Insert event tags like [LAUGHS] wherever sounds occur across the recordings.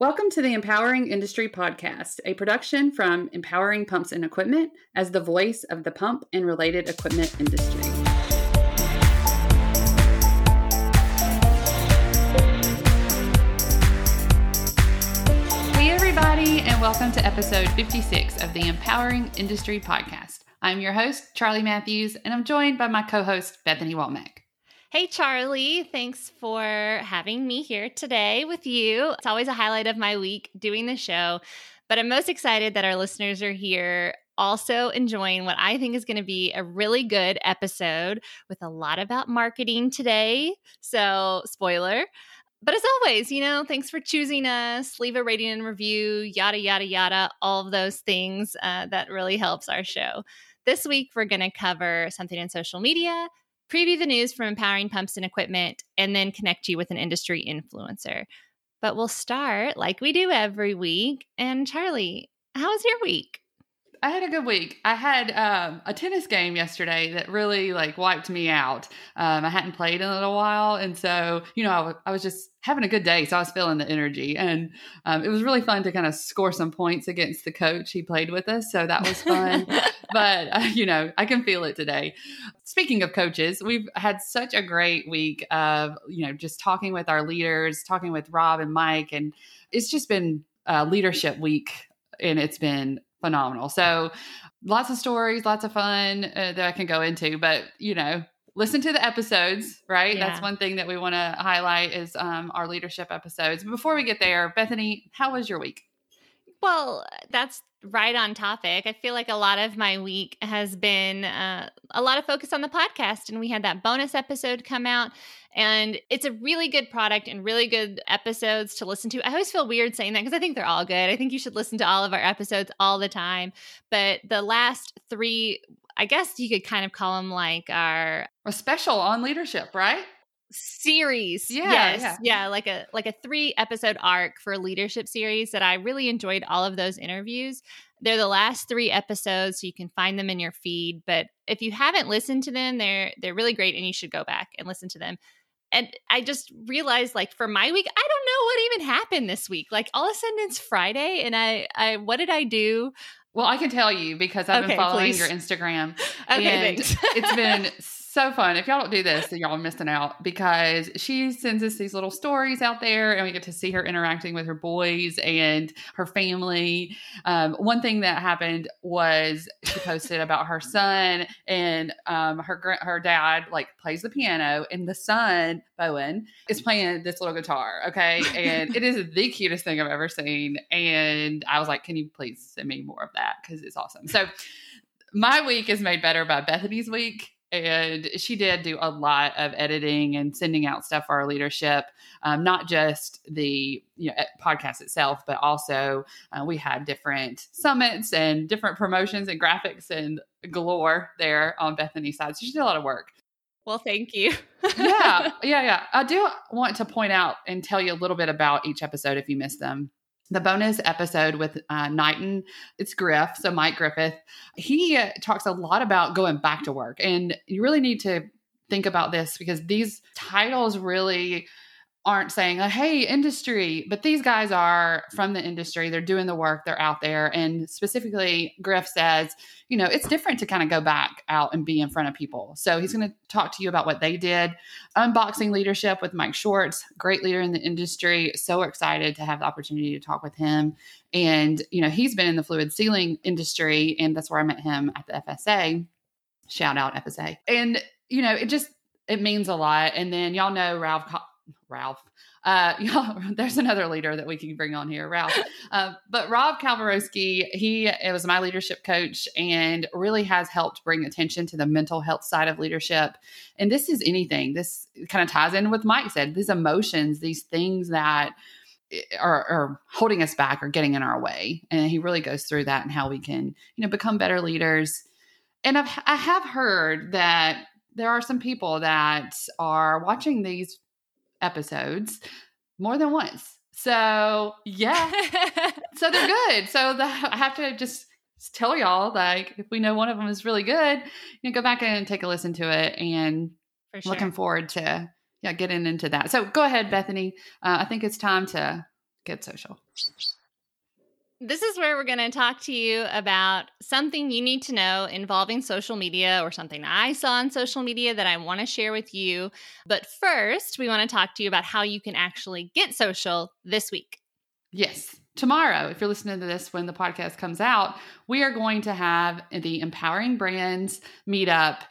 Welcome to the Empowering Industry Podcast, a production from Empowering Pumps and Equipment as the voice of the pump and related equipment industry. Hey, everybody, and welcome to episode 56 of the Empowering Industry Podcast. I'm your host, Charlie Matthews, and I'm joined by my co host, Bethany Walmack. Hey, Charlie. Thanks for having me here today with you. It's always a highlight of my week doing the show, but I'm most excited that our listeners are here also enjoying what I think is going to be a really good episode with a lot about marketing today. So, spoiler. But as always, you know, thanks for choosing us. Leave a rating and review, yada, yada, yada, all of those things. Uh, that really helps our show. This week, we're going to cover something in social media, preview the news from empowering pumps and equipment, and then connect you with an industry influencer. But we'll start like we do every week. And Charlie, how was your week? I had a good week. I had um, a tennis game yesterday that really like wiped me out. Um, I hadn't played in a little while, and so you know I, w- I was just having a good day, so I was feeling the energy, and um, it was really fun to kind of score some points against the coach he played with us. So that was fun. [LAUGHS] but uh, you know I can feel it today. Speaking of coaches, we've had such a great week of you know just talking with our leaders, talking with Rob and Mike, and it's just been a leadership week, and it's been phenomenal. So lots of stories, lots of fun uh, that I can go into, but you know, listen to the episodes, right? Yeah. That's one thing that we want to highlight is um, our leadership episodes. Before we get there, Bethany, how was your week? Well, that's right on topic. I feel like a lot of my week has been uh, a lot of focus on the podcast, and we had that bonus episode come out. And it's a really good product and really good episodes to listen to. I always feel weird saying that because I think they're all good. I think you should listen to all of our episodes all the time. But the last three, I guess you could kind of call them like our a special on leadership, right? Series. Yeah, yes. Yeah. yeah, like a like a 3 episode arc for a leadership series that I really enjoyed all of those interviews. They're the last 3 episodes so you can find them in your feed, but if you haven't listened to them, they're they're really great and you should go back and listen to them. And I just realized like for my week, I don't know what even happened this week. Like all of a sudden it's Friday and I I what did I do? Well, I can tell you because I've okay, been following please. your Instagram. [LAUGHS] okay, and it's been [LAUGHS] so fun. If y'all don't do this, then y'all are missing out because she sends us these little stories out there and we get to see her interacting with her boys and her family. Um, one thing that happened was she posted about her son and um, her her dad like plays the piano and the son, Bowen, is playing this little guitar. Okay. And it is the cutest thing I've ever seen. And I was like, can you please send me more of that? Because it's awesome. So my week is made better by Bethany's week and she did do a lot of editing and sending out stuff for our leadership um, not just the you know, podcast itself but also uh, we had different summits and different promotions and graphics and galore there on bethany's side. So she did a lot of work. Well thank you. Yeah [LAUGHS] yeah yeah. I do want to point out and tell you a little bit about each episode if you missed them the bonus episode with uh, Knighton, it's Griff, so Mike Griffith. He uh, talks a lot about going back to work, and you really need to think about this because these titles really aren't saying, hey, industry, but these guys are from the industry. They're doing the work, they're out there. And specifically, Griff says, you know, it's different to kind of go back out and be in front of people. So he's going to talk to you about what they did. Unboxing leadership with Mike Schwartz, great leader in the industry. So excited to have the opportunity to talk with him. And, you know, he's been in the fluid sealing industry, and that's where I met him at the FSA. Shout out FSA. And, you know, it just, it means a lot. And then y'all know Ralph Ralph. Uh, [LAUGHS] there's another leader that we can bring on here, Ralph. Uh, but Rob Kalwarowski, he was my leadership coach and really has helped bring attention to the mental health side of leadership. And this is anything. This kind of ties in with Mike said. These emotions, these things that eh, are, are, holding us back or getting in our way. And he really goes through that and how we can, you know, become better leaders. And I've, I have heard that there are some people that are watching these episodes more than once. So yeah, [LAUGHS] so they're good. So the, I have to just tell y'all like if we know one of them is really good, you know, go back and take a listen to it. And For sure. looking forward to yeah getting into that. So go ahead, Bethany. Uh, I think it's time to get social. This is where we're going to talk to you about something you need to know involving social media or something I saw on social media that I want to share with you. But first, we want to talk to you about how you can actually get social this week. Yes. Tomorrow, if you're listening to this when the podcast comes out, we are going to have the Empowering Brands meetup.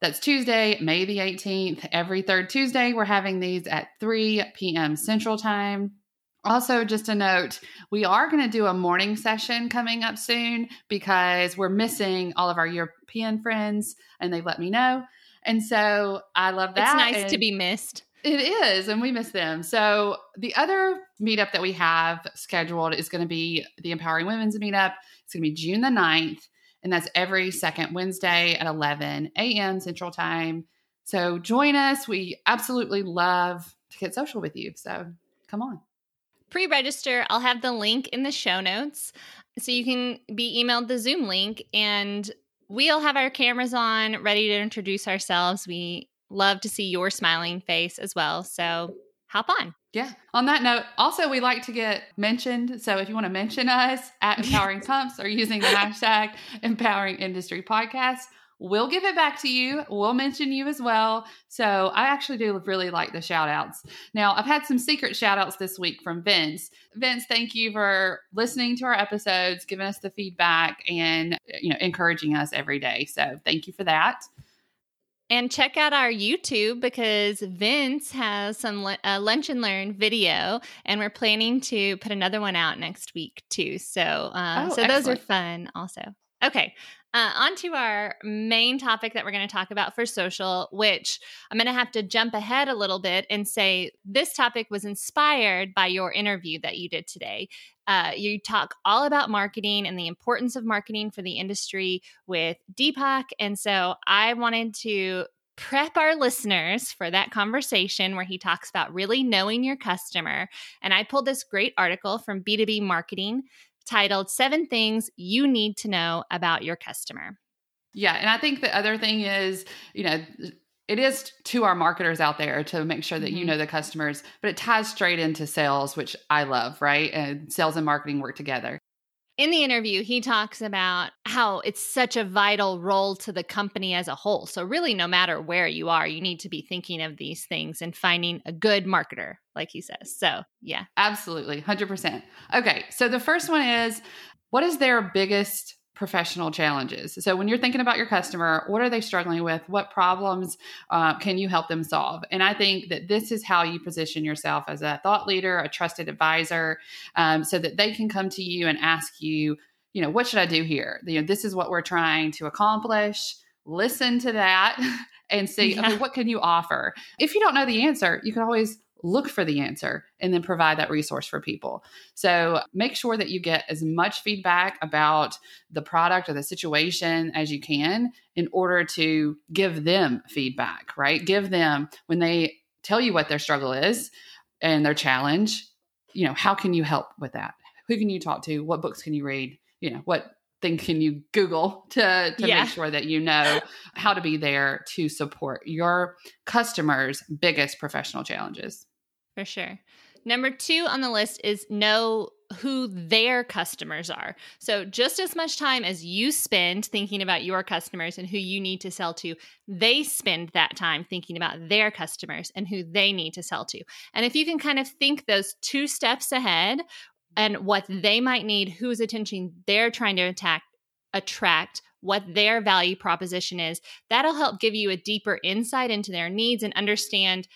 That's Tuesday, May the 18th. Every third Tuesday, we're having these at 3 p.m. Central Time. Also, just a note, we are going to do a morning session coming up soon because we're missing all of our European friends and they let me know. And so I love that. It's nice and to be missed. It is, and we miss them. So the other meetup that we have scheduled is going to be the Empowering Women's meetup. It's going to be June the 9th, and that's every second Wednesday at 11 a.m. Central Time. So join us. We absolutely love to get social with you. So come on pre register. I'll have the link in the show notes. So you can be emailed the Zoom link and we'll have our cameras on, ready to introduce ourselves. We love to see your smiling face as well. So hop on. Yeah. On that note, also we like to get mentioned. So if you want to mention us at Empowering Pumps or using the [LAUGHS] hashtag Empowering Industry Podcast, We'll give it back to you. We'll mention you as well. So I actually do really like the shout outs. Now, I've had some secret shout outs this week from Vince. Vince, thank you for listening to our episodes, giving us the feedback and, you know, encouraging us every day. So thank you for that. And check out our YouTube because Vince has some uh, lunch and learn video, and we're planning to put another one out next week too. So, uh, oh, so excellent. those are fun also. Okay, uh, on to our main topic that we're going to talk about for social, which I'm going to have to jump ahead a little bit and say this topic was inspired by your interview that you did today. Uh, you talk all about marketing and the importance of marketing for the industry with Deepak. And so I wanted to prep our listeners for that conversation where he talks about really knowing your customer. And I pulled this great article from B2B Marketing titled Seven Things You Need to Know About Your Customer. Yeah. And I think the other thing is, you know, it is to our marketers out there to make sure that mm-hmm. you know the customers, but it ties straight into sales, which I love, right? And sales and marketing work together. In the interview, he talks about how it's such a vital role to the company as a whole. So, really, no matter where you are, you need to be thinking of these things and finding a good marketer, like he says. So, yeah. Absolutely. 100%. Okay. So, the first one is what is their biggest professional challenges. So when you're thinking about your customer, what are they struggling with? What problems uh, can you help them solve? And I think that this is how you position yourself as a thought leader, a trusted advisor, um, so that they can come to you and ask you, you know, what should I do here? You know, this is what we're trying to accomplish. Listen to that [LAUGHS] and see, yeah. okay, what can you offer? If you don't know the answer, you can always look for the answer and then provide that resource for people. So make sure that you get as much feedback about the product or the situation as you can in order to give them feedback, right? Give them when they tell you what their struggle is and their challenge, you know, how can you help with that? Who can you talk to? What books can you read? You know, what thing can you Google to, to yeah. make sure that you know how to be there to support your customers' biggest professional challenges? For sure. Number two on the list is know who their customers are. So, just as much time as you spend thinking about your customers and who you need to sell to, they spend that time thinking about their customers and who they need to sell to. And if you can kind of think those two steps ahead and what they might need, whose attention they're trying to attack, attract, what their value proposition is, that'll help give you a deeper insight into their needs and understand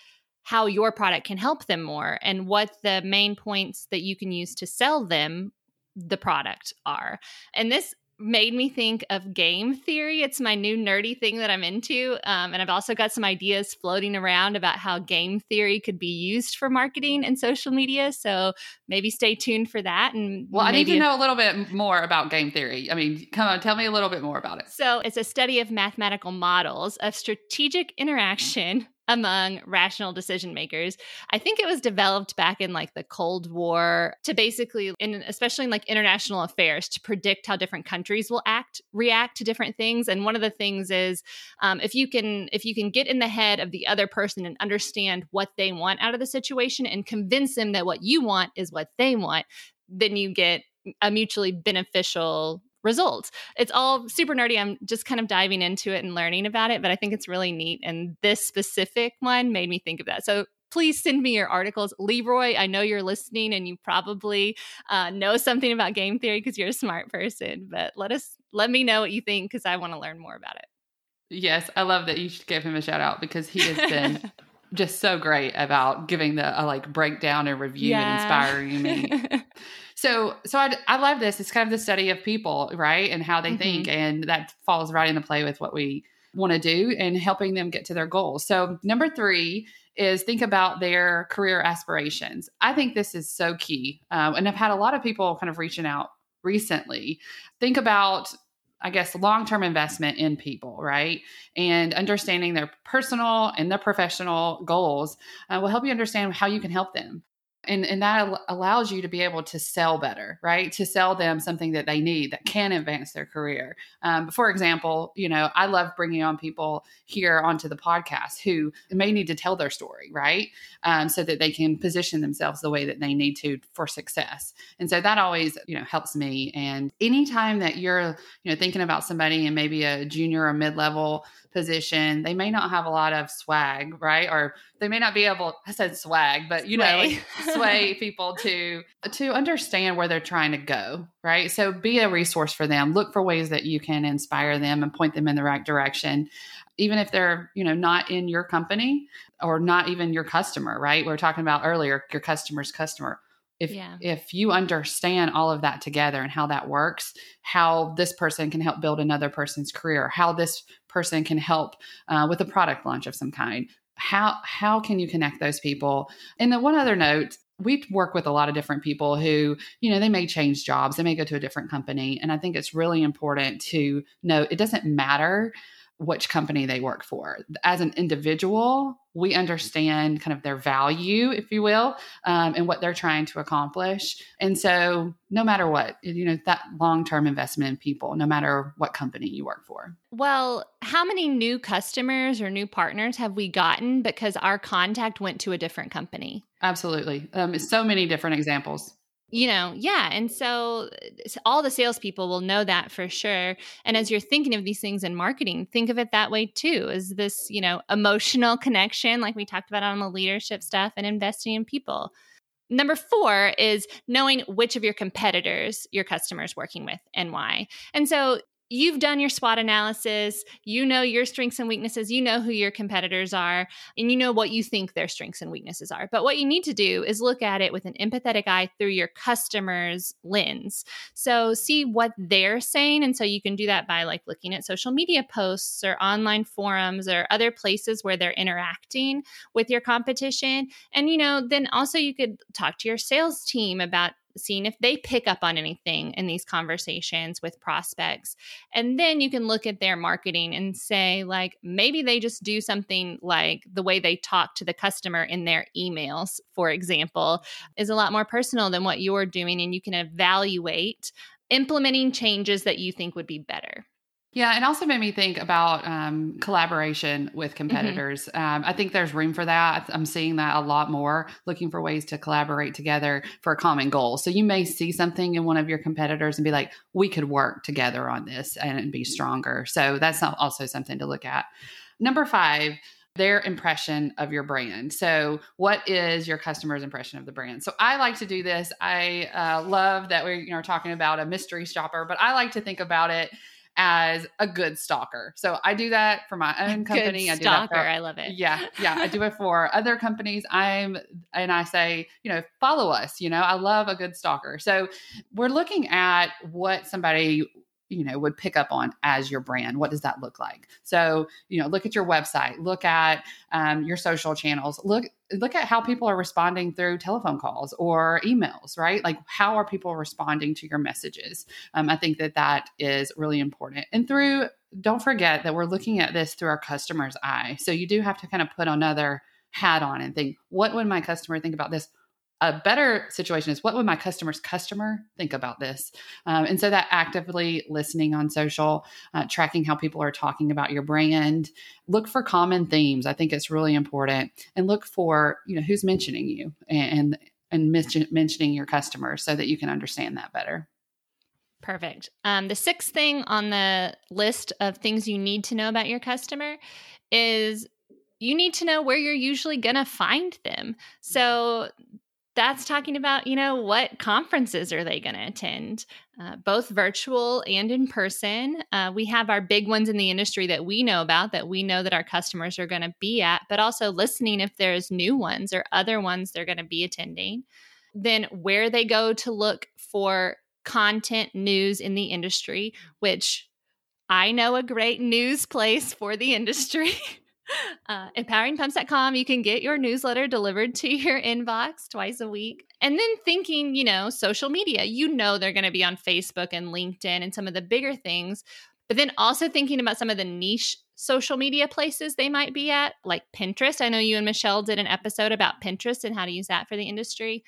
how your product can help them more and what the main points that you can use to sell them the product are. And this made me think of game theory. It's my new nerdy thing that I'm into. Um, and I've also got some ideas floating around about how game theory could be used for marketing and social media. So maybe stay tuned for that. And well, I need to know a little bit more about game theory. I mean, come on, tell me a little bit more about it. So it's a study of mathematical models of strategic interaction among rational decision makers. I think it was developed back in like the Cold War to basically, in, especially in like international affairs, to predict how different countries will act, react to different things. And one of the things is um, if you can, if you can get in the head of the other person and understand what they want out of the situation and convince them that what you want is what they want, then you get a mutually beneficial results. It's all super nerdy. I'm just kind of diving into it and learning about it, but I think it's really neat. And this specific one made me think of that. So please send me your articles. Leroy, I know you're listening and you probably uh, know something about game theory because you're a smart person, but let us let me know what you think because I want to learn more about it. Yes, I love that you should give him a shout out because he has been [LAUGHS] just so great about giving the a like breakdown and review yeah. and inspiring me. [LAUGHS] So, so I, I love this. It's kind of the study of people, right, and how they mm-hmm. think, and that falls right into play with what we want to do and helping them get to their goals. So, number three is think about their career aspirations. I think this is so key, um, and I've had a lot of people kind of reaching out recently. Think about I guess, long term investment in people, right? And understanding their personal and their professional goals uh, will help you understand how you can help them and and that allows you to be able to sell better right? To sell them something that they need that can advance their career. Um, for example you know i love bringing on people here onto the podcast who may need to tell their story right? Um, so that they can position themselves the way that they need to for success. And so that always you know helps me. And anytime that you're you know thinking about somebody in maybe a junior or mid-level position, they may not have a lot of swag, right? Or they may not be able I said swag, but you sway. know, like, sway [LAUGHS] people to to understand where they're trying to go, right? So be a resource for them. Look for ways that you can inspire them and point them in the right direction. Even if they're, you know, not in your company or not even your customer, right? We are talking about earlier, your customer's customer if yeah. if you understand all of that together and how that works how this person can help build another person's career how this person can help uh, with a product launch of some kind how how can you connect those people and then one other note we work with a lot of different people who you know they may change jobs they may go to a different company and i think it's really important to know it doesn't matter which company they work for. As an individual, we understand kind of their value, if you will, um, and what they're trying to accomplish. And so, no matter what, you know, that long term investment in people, no matter what company you work for. Well, how many new customers or new partners have we gotten because our contact went to a different company? Absolutely. Um, so many different examples you know, yeah. And so all the salespeople will know that for sure. And as you're thinking of these things in marketing, think of it that way too. Is this, you know, emotional connection, like we talked about on the leadership stuff, and investing in people. Number four is knowing which of your competitors your customer is working with and why. And so you've done your SWOT analysis, you know your strengths and weaknesses, you know who your competitors are, and you know what you think their strengths and weaknesses are. But what you need to do is look at it with an empathetic eye through your customer's lens. So see what they're saying. And so you can do that by like looking at social media posts or online forums or other places where they're interacting with your competition. And, you know, then also you could talk to your sales team about seeing if they pick up on anything in these conversations with prospects. And then you can look at their marketing and say, like, maybe they just do something like the way they talk to the customer in their emails, for example, is a lot more personal than what you're doing. And you can evaluate implementing changes that you think would be better. Yeah, it also made me think about um, collaboration with mm-hmm. competitors. Mm-hmm. Um, I think there's room for that. I'm seeing that a lot more, looking for ways to collaborate together for a common goal. So you may see something in one of your competitors and be like, we could work together on this and be stronger. So that's also something to look at. Number five, their impression of your brand. So, what is your customer's impression of the brand? So, I like to do this. I uh, love that we're you know talking about a mystery shopper, but I like to think about it as a good stalker. So I do that for my own company. Good I do stalker. that for, I love it. Yeah. Yeah. I do it for [LAUGHS] other companies. I'm, and I say, you know, follow us. You know, I love a good stalker. So we're looking at what somebody you know would pick up on as your brand what does that look like so you know look at your website look at um, your social channels look look at how people are responding through telephone calls or emails right like how are people responding to your messages um, i think that that is really important and through don't forget that we're looking at this through our customer's eye. So you do have to kind of put another hat on and think, what would my customer think about this? A better situation is what would my customer's customer think about this? Um, and so that actively listening on social uh, tracking how people are talking about your brand look for common themes i think it's really important. And look for you know who's mentioning you and and mention, mentioning your customers so that you can understand that better. Perfect. Um, the sixth thing on the list of things you need to know about your customer is you need to know where you're usually going to find them. So that's talking about you know what conferences are they going to attend uh, both virtual and in person. Uh, we have our big ones in the industry that we know about that we know that our customers are going to be at but also listening if there's new ones or other ones they're going to be attending. Then where they go to look for content news in the industry which i know a great news place for the industry [LAUGHS] uh, empoweringpumps.com you can get your newsletter delivered to your [LAUGHS] inbox twice a week. And then thinking you know social media you know they're going to be on facebook and linkedin and some of the bigger things but then also thinking about some of the niche social media places they might be at like pinterest. I know you and michelle did an episode about pinterest and how to use that for the industry.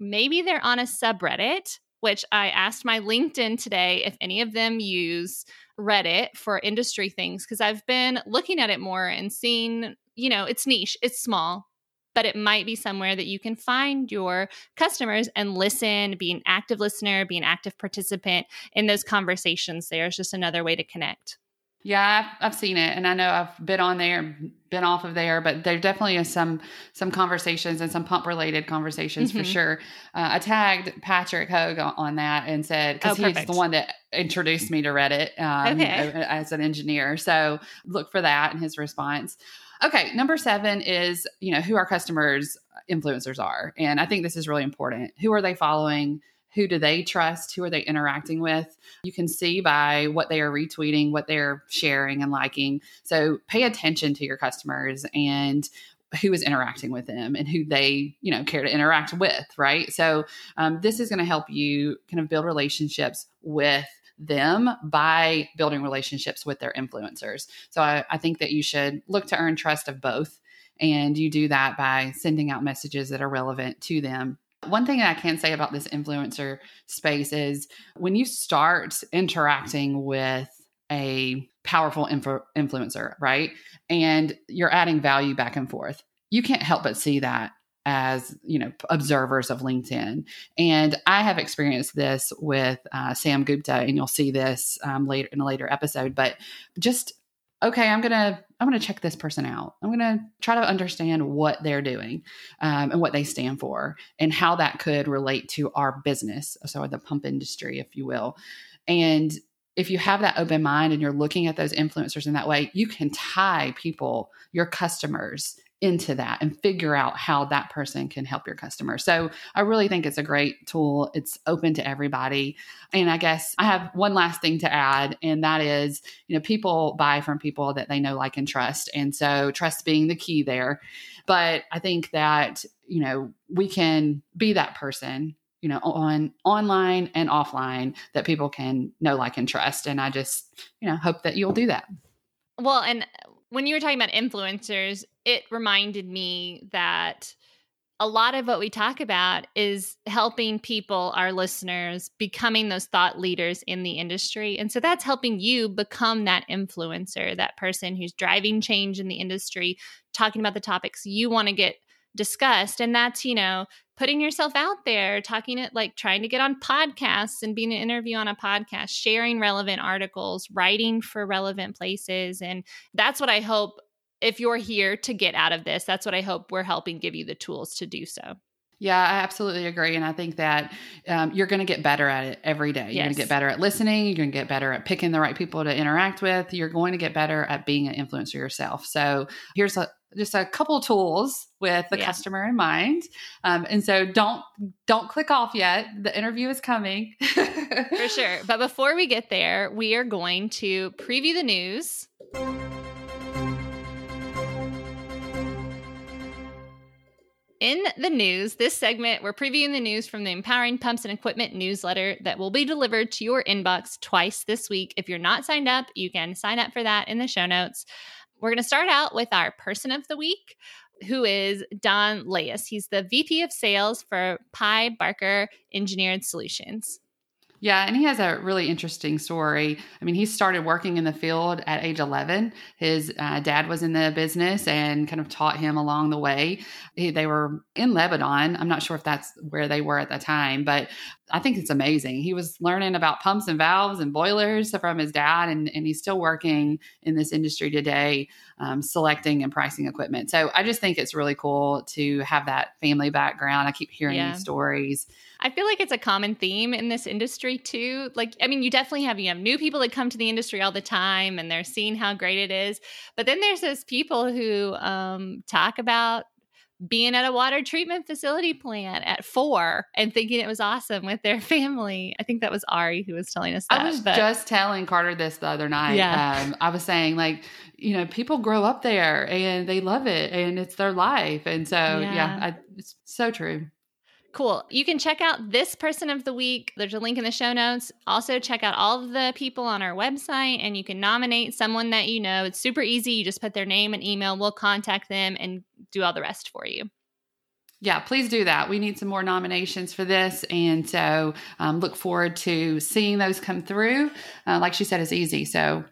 Maybe they're on a subreddit which I asked my LinkedIn today if any of them use Reddit for industry things because I've been looking at it more and seeing, you know, it's niche, it's small, but it might be somewhere that you can find your customers and listen, be an active listener, be an active participant in those conversations. There's just another way to connect. Yeah, I've, I've seen it, and I know I've been on there, been off of there, but there definitely is some some conversations and some pump related conversations mm-hmm. for sure. Uh, I tagged Patrick Hogue on that and said because oh, he's the one that introduced me to Reddit um, okay. as an engineer. So look for that and his response. Okay, number seven is you know who our customers influencers are, and I think this is really important. Who are they following? Who do they trust? Who are they interacting with? You can see by what they are retweeting what they're sharing and liking. So pay attention to your customers and who is interacting with them and who they you know care to interact with right? So um, this is going to help you kind of build relationships with them by building relationships with their influencers. So I, I think that you should look to earn trust of both and you do that by sending out messages that are relevant to them one thing I can say about this influencer space is when you start interacting with a powerful influ- influencer, right? And you're adding value back and forth. You can't help but see that as you know observers of linkedin and i have experienced this with uh, sam gupta and you'll see this um, later in a later episode but just okay i'm gonna i'm gonna check this person out. I'm gonna try to understand what they're doing um, and what they stand for and how that could relate to our business so the pump industry if you will. And if you have that open mind and you're looking at those influencers in that way you can tie people your customers into that and figure out how that person can help your customer. So I really think it's a great tool. It's open to everybody. And I guess I have one last thing to add, and that is, you know, people buy from people that they know, like, and trust. And so trust being the key there. But I think that, you know, we can be that person you know on online and offline that people can know like and trust and i just you know hope that you'll do that well and when you were talking about influencers, it reminded me that a lot of what we talk about is helping people, our listeners, becoming those thought leaders in the industry. And so that's helping you become that influencer, that person who's driving change in the industry, talking about the topics you want to get discussed. And that's, you know, putting yourself out there, talking it like trying to get on podcasts and being an interview on a podcast, sharing relevant articles, writing for relevant places. And that's what I hope if you're here to get out of this, that's what I hope we're helping give you the tools to do so. Yeah, I absolutely agree. And I think that um, you're going to get better at it every day. You're yes. going to get better at listening. You're going to get better at picking the right people to interact with. You're going to get better at being an influencer yourself. So here's a, just a couple tools with the yeah. customer in mind. Um, and so don't don't click off yet. The interview is coming. [LAUGHS] For sure. But before we get there, we are going to preview the news. In the news, this segment, we're previewing the news from the Empowering Pumps and Equipment newsletter that will be delivered to your inbox twice this week. If you're not signed up, you can sign up for that in the show notes. We're going to start out with our person of the week, who is Don Layes. He's the VP of Sales for Pye Barker Engineered Solutions. Yeah, and he has a really interesting story. I mean, he started working in the field at age 11. His uh, dad was in the business and kind of taught him along the way. He, they were in Lebanon. I'm not sure if that's where they were at the time, but I think it's amazing. He was learning about pumps and valves and boilers from his dad, and, and he's still working in this industry today, um, selecting and pricing equipment. So I just think it's really cool to have that family background. I keep hearing yeah. these stories. I feel like it's a common theme in this industry too. Like, I mean, you definitely have you have new people that come to the industry all the time, and they're seeing how great it is. But then there's those people who um, talk about being at a water treatment facility plant at four and thinking it was awesome with their [LAUGHS] family. I think that was Ari who was telling us that. I was but, just telling Carter this the other night. Yeah. Um, I was saying, like, you know, people grow up there and they love it and it's their life. And so, yeah, yeah I, it's so true. Cool. You can check out this person of the week. There's a link in the show notes. Also, check out all of the people on our website and you can nominate someone that you know. It's super easy. You just put their name and email. We'll contact them and do all the rest for you. Yeah, please do that. We need some more nominations for this. And so um, look forward to seeing those come through. Uh, like she said, it's easy. So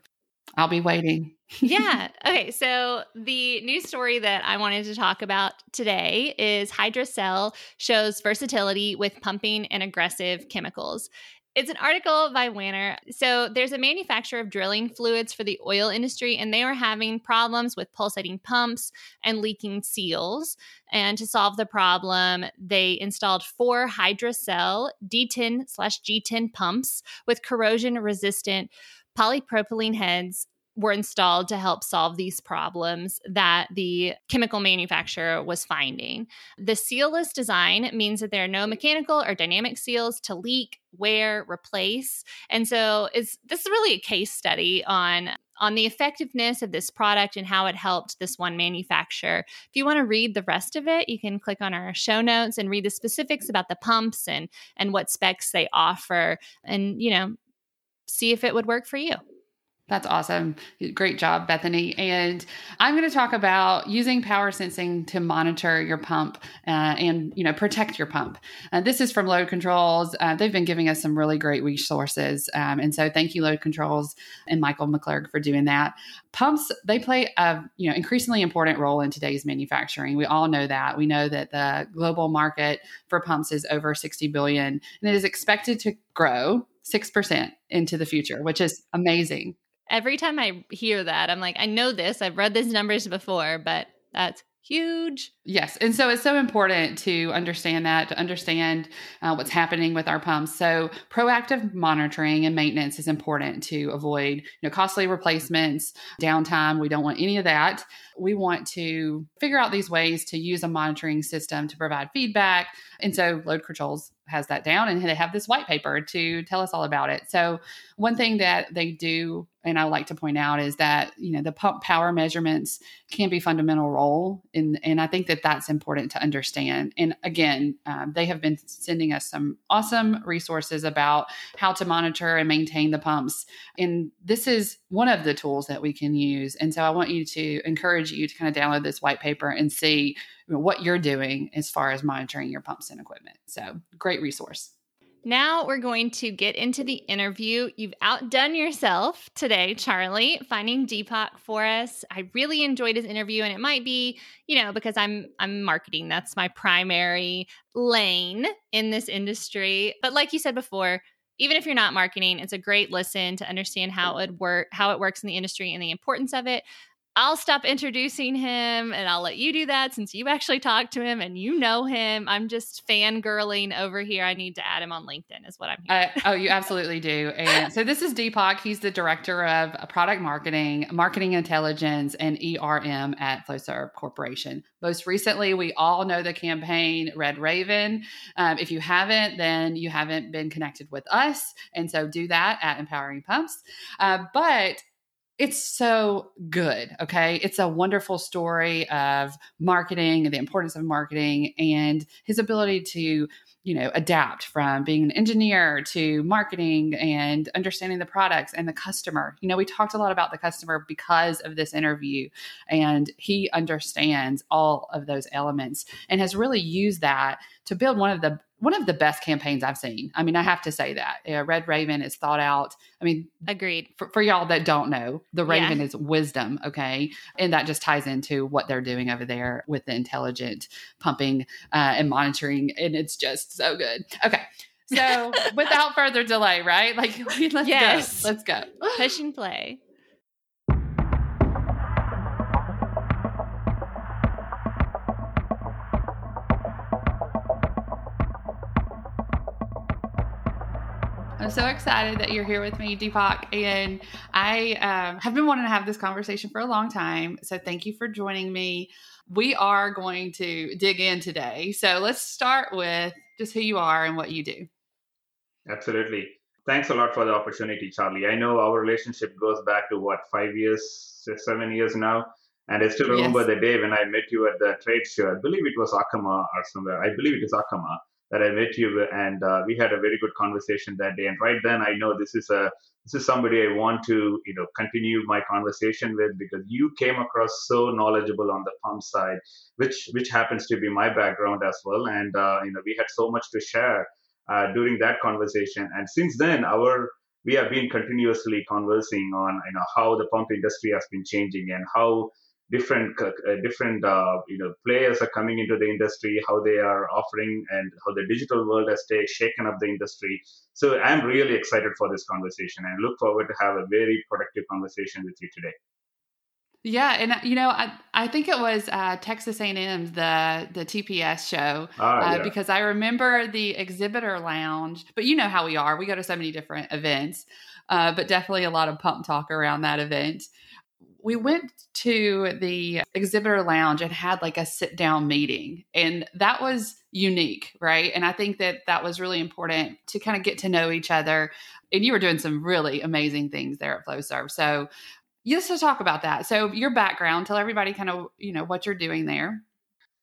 I'll be waiting. Yeah. Okay. So the news story that I wanted to talk about today is Hydra-Cell shows versatility with pumping and aggressive chemicals. It's an article by Wanner. So there's a manufacturer of drilling fluids for the oil industry, and they were having problems with pulsating pumps and leaking seals. And to solve the problem, they installed four Hydra-Cell D10 slash G10 pumps with corrosion resistant polypropylene heads were installed to help solve these problems that the chemical manufacturer was finding. The sealless design means that there are no mechanical or dynamic seals to leak, wear, replace. And so it's this is really a case study on on the effectiveness of this product and how it helped this one manufacturer. If you want to read the rest of it, you can click on our show notes and read the specifics about the pumps and and what specs they offer and you know see if it would work for you. That's awesome. Great job, Bethany. And I'm going to talk about using power sensing to monitor your pump uh, and you know protect your pump. Uh, this is from Load Controls. Uh, they've been giving us some really great resources, um, and so thank you, Load Controls and Michael McClurg for doing that. Pumps they play a you know increasingly important role in today's manufacturing. We all know that. We know that the global market for pumps is over 60 billion, and it is expected to grow 6% into the future, which is amazing. Every time I hear that, I'm like, I know this. I've read these numbers before, but that's huge. Yes. And so it's so important to understand that, to understand uh, what's happening with our pumps. So proactive monitoring and maintenance is important to avoid, you know, costly replacements, downtime. We don't want any of that. We want to figure out these ways to use a monitoring system to provide feedback. And so load controls has that down and they have this white paper to tell us all about it. So one thing that they do and I like to point out is that you know the pump power measurements can be fundamental role in and I think that that's important to understand. And again, um, they have been sending us some awesome resources about how to monitor and maintain the pumps. And this is one of the tools that we can use. And so I want you to encourage you to kind of download this white paper and see what you're doing as far as monitoring your pumps and equipment. So great resource. Now we're going to get into the interview. You've outdone yourself today, Charlie, finding Deepak for us. I really enjoyed his interview, and it might be, you know, because I'm I'm marketing. That's my primary lane in this industry. But like you said before, even if you're not marketing, it's a great listen to understand how it work how it works in the industry and the importance of it. I'll stop introducing him and I'll let you do that since you actually talked to him and you know him. I'm just fangirling over here. I need to add him on LinkedIn, is what I'm uh, oh, you absolutely do. And so this is Deepak. He's the director of product marketing, marketing intelligence, and ERM at Flowserve Corporation. Most recently, we all know the campaign Red Raven. Um, if you haven't, then you haven't been connected with us. And so do that at Empowering Pumps. Uh, but it's so good. Okay. It's a wonderful story of marketing and the importance of marketing and his ability to, you know, adapt from being an engineer to marketing and understanding the products and the customer. You know, we talked a lot about the customer because of this interview, and he understands all of those elements and has really used that to build one of the one of the best campaigns I've seen. I mean, I have to say that uh, Red Raven is thought out. I mean, agreed. For, for y'all that don't know, the Raven yeah. is wisdom, okay, and that just ties into what they're doing over there with the intelligent pumping uh, and monitoring, and it's just so good. Okay. So, [LAUGHS] without further delay, right? Like, [LAUGHS] let's yes. go. Let's go. Push and play. I'm so excited that you're here with me, Deepak. And I um, have been wanting to have this conversation for a long time. So thank you for joining me. We are going to dig in today. So let's start with just who you are and what you do. Absolutely. Thanks a lot for the opportunity, Charlie. I know our relationship goes back to what, five years, seven years now. And I still remember yes. the day when I met you at the trade show. I believe it was ACHEMA or somewhere. I believe it was ACHEMA that I met you, and uh, we had a very good conversation that day. And right then, I know this is a this is somebody I want to you know continue my conversation with because you came across so knowledgeable on the pump side, which which happens to be my background as well. And uh, you know we had so much to share uh, during that conversation. And since then, our we have been continuously conversing on you know how the pump industry has been changing and how different uh, different uh, you know players are coming into the industry, how they are offering, and how the digital world has take, shaken up the industry. So I'm really excited for this conversation and look forward to have a very productive conversation with you today. Yeah, and you know, I I think it was uh, Texas A&M's the the TPS show ah, uh, yeah. because I remember the exhibitor lounge. But you know how we are; we go to so many different events, uh, but definitely a lot of pump talk around that event we went to the exhibitor lounge and had like a sit down meeting and that was unique right? And i think that that was really important to kind of get to know each other and you were doing some really amazing things there at flowserve so just to talk about that. So your background tell everybody kind of you know what you're doing there.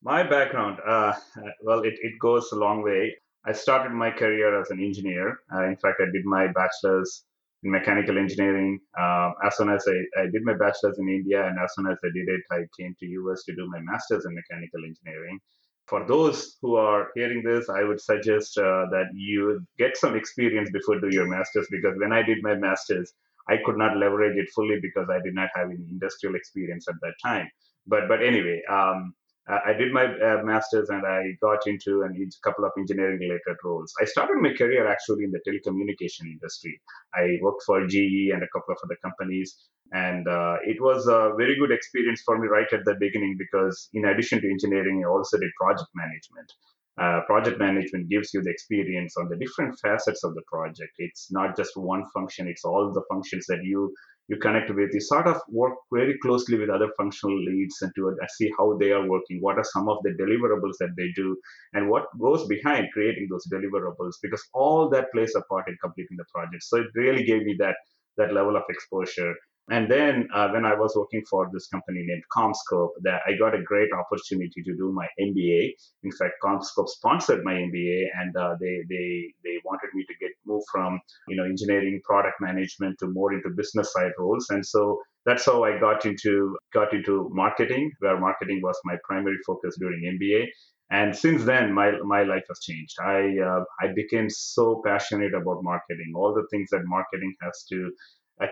My background uh, well it, it goes a long way. I started my career as an engineer. Uh, in fact i did my bachelor's in mechanical engineering. Uh, as soon as I, I did my bachelor's in India, and as soon as I did it, I came to US to do my master's in mechanical engineering. For those who are hearing this, I would suggest uh, that you get some experience before do your master's because when I did my master's, I could not leverage it fully because I did not have any industrial experience at that time. But but anyway, um, I did my uh, master's and I got into a couple of engineering related roles. I started my career actually in the telecommunication industry. I worked for GE and a couple of other companies, and uh, it was a very good experience for me right at the beginning because, in addition to engineering, I also did project management. Uh, project management gives you the experience on the different facets of the project. It's not just one function; it's all the functions that you you connect with, you sort of work very closely with other functional leads and to uh, see how they are working, what are some of the deliverables that they do, and what goes behind creating those deliverables, because all that plays a part in completing the project. So it really gave me that that level of exposure and then uh, when I was working for this company named CommScope, that I got a great opportunity to do my MBA. In fact, CommScope sponsored my MBA, and uh, they they they wanted me to get move from you know engineering, product management to more into business side roles. And so that's how I got into got into marketing, where marketing was my primary focus during MBA. And since then, my my life has changed. I uh, I became so passionate about marketing, all the things that marketing has to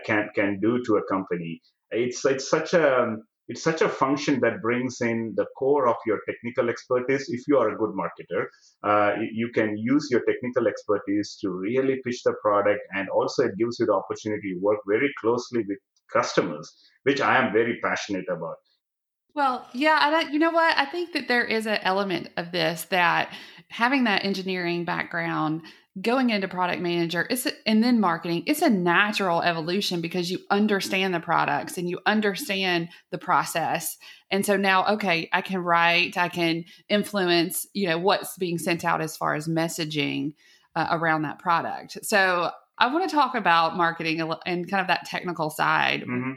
can can do to a company. It's it's such a it's such a function that brings in the core of your technical expertise. If you are a good marketer, uh, you can use your technical expertise to really pitch the product, and also it gives you the opportunity to work very closely with customers, which I am very passionate about. Well, yeah, I, you know what? I think that there is an element of this that having that engineering background going into product manager it's a, and then marketing it's a natural evolution because you understand the products and you understand the process and so now okay i can write i can influence you know what's being sent out as far as messaging uh, around that product so i want to talk about marketing and kind of that technical side mm-hmm.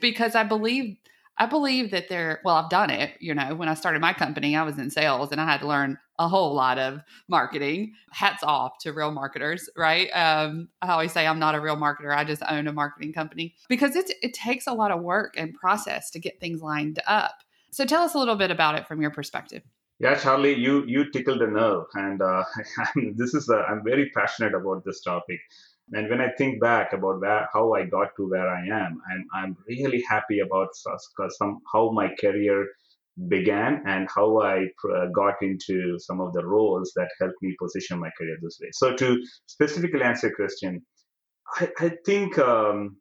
because I believe I believe that there, well, I've done it. You know, when I started my company, I was in sales and I had to learn a whole lot of marketing. Hats off to real marketers, right? Um, I always say I'm not a real marketer. I just own a marketing company because it, it takes a lot of work and process to get things lined up. So tell us a little bit about it from your perspective. Yeah, Charlie, you you tickled a nerve, and uh, [LAUGHS] this is a, I'm very passionate about this topic. And when I think back about where, how I got to where I am, I'm, I'm really happy about some, how my career began and how I uh, got into some of the roles that helped me position my career this way. So to specifically answer your question, I, I think um,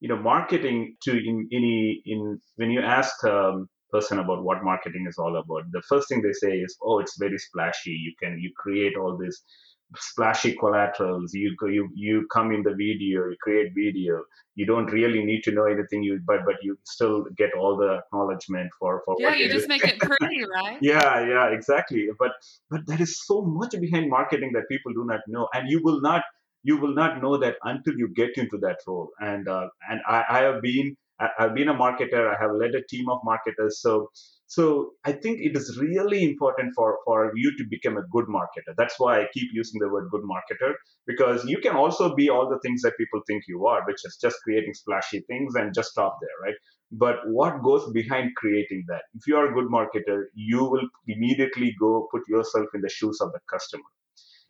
you know marketing to in in, in when you ask a person about what marketing is all about, the first thing they say is, "Oh, it's very splashy. You can you create all this splashy collaterals. You you you come in the video you create video. You don't really need to know anything you but but you still get all the acknowledgement for for yeah you just make it pretty right? [LAUGHS] Yeah yeah exactly. But but there is so much behind marketing that people do not know and you will not you will not know that until you get into that role. And uh, and I, I have been I've been a marketer. I have led a team of marketers. So, so I think it is really important for, for you to become a good marketer. That's why I keep using the word good marketer because you can also be all the things that people think you are, which is just creating splashy things and just stop there, right? But what goes behind creating that? If you are a good marketer, you will immediately go put yourself in the shoes of the customer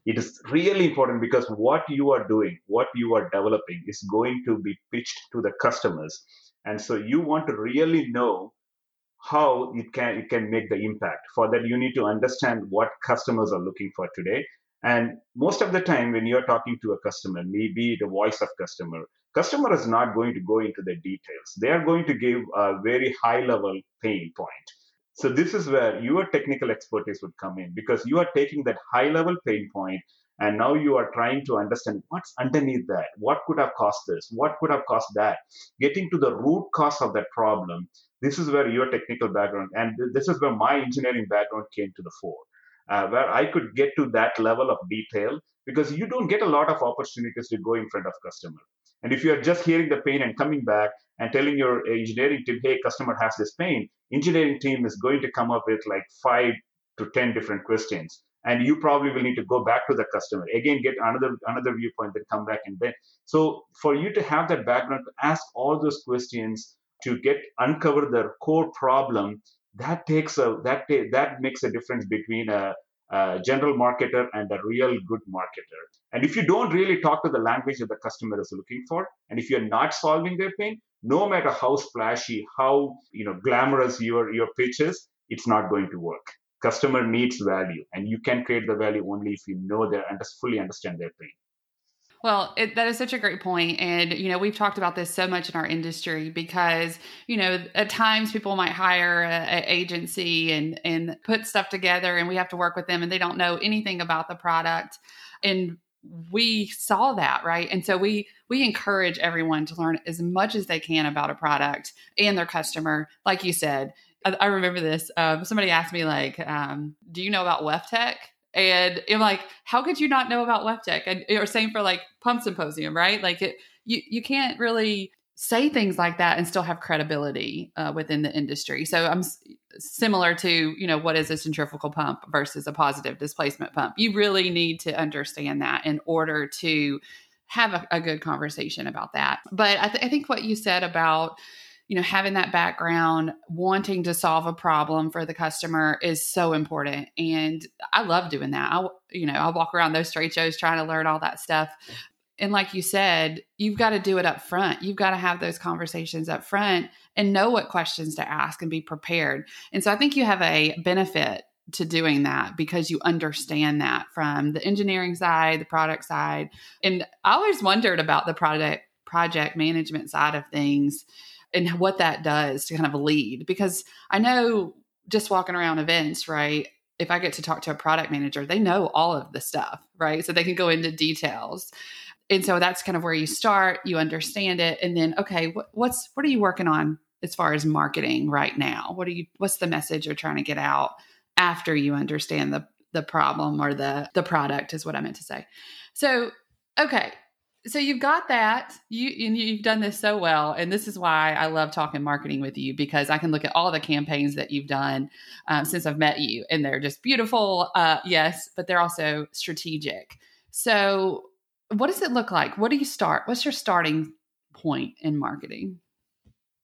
it is really important because what you are doing what you are developing is going to be pitched to the customers and so you want to really know how it can it can make the impact. For that you need to understand what customers are looking for today. And most of the time when you're talking to a customer maybe the voice of customer customer is not going to go into the details. They are going to give a very high level pain point. So this is where your technical expertise would come in because you are taking that high level pain point and now you are trying to understand what's underneath that. What could have caused this? What could have caused that? Getting to the root cause of that problem this is where your technical background and this is where my engineering background came to the fore uh, where i could get to that level of detail because you don't get a lot of opportunities to go in front of customer. And if you're just hearing the pain and coming back and telling your engineering team hey customer has this pain engineering team is going to come up with like five to ten different questions and you probably will need to go back to the customer. Again get another another viewpoint then come back and then. So for you to have that background to ask all those questions to get uncover their core problem that takes a that that makes a difference between a, a general marketer and a real good marketer. And if you don't really talk to the language that the customer is looking for and if you're not solving their pain no matter how splashy how you know glamorous your your pitch is it's not going to work. Customer needs value and you can create the value only if you know their and fully understand their pain well, it, that is such a great point. And, you know, we've talked about this so much in our industry because, you know, at times people might hire an agency and, and put stuff together and we have to work with them and they don't know anything about the product. And we saw that, right? And so we, we encourage everyone to learn as much as they can about a product and their customer. Like you said, I, remember this. Um, somebody asked me like, um, "Do you know about WEFTEC?" And I'm like, "How could you not know about WEFTEC?" And or same for like Pump Symposium, right? Like it, you you can't really say things like that and still have credibility uh, within the industry. So I'm s- similar to you know what is a centrifugal pump versus a positive displacement pump. You really need to understand that in order to have a, a good conversation about that. But I, th- I think what you said about you know having that background wanting to solve a problem for the customer is so important. And i love doing that. I you know i walk around those trade shows trying to learn all that stuff. And like you said you've got to do it up front you've got to have those conversations up front and know what questions to ask and be prepared. And so i think you have a benefit to doing that because you understand that from the engineering side the product side. And i always wondered about the product project management side of things and what that does to kind of lead because I know just walking around events, right? If I get to talk to a product manager, they know all of the stuff, right? So they can go into details. And so that's kind of where you start, you understand it, and then okay, what, what's what are you working on as far as marketing right now? What are you what's the message you're trying to get out after you understand the the problem or the the product is what I meant to say. So, okay, so you've got that. You and you've done this so well and this is why i love talking marketing with you because i can look at all the campaigns that you've done um, since i've met you and they're just beautiful uh, yes but they're also strategic. So what does it look like? What do you start what's your starting point in marketing?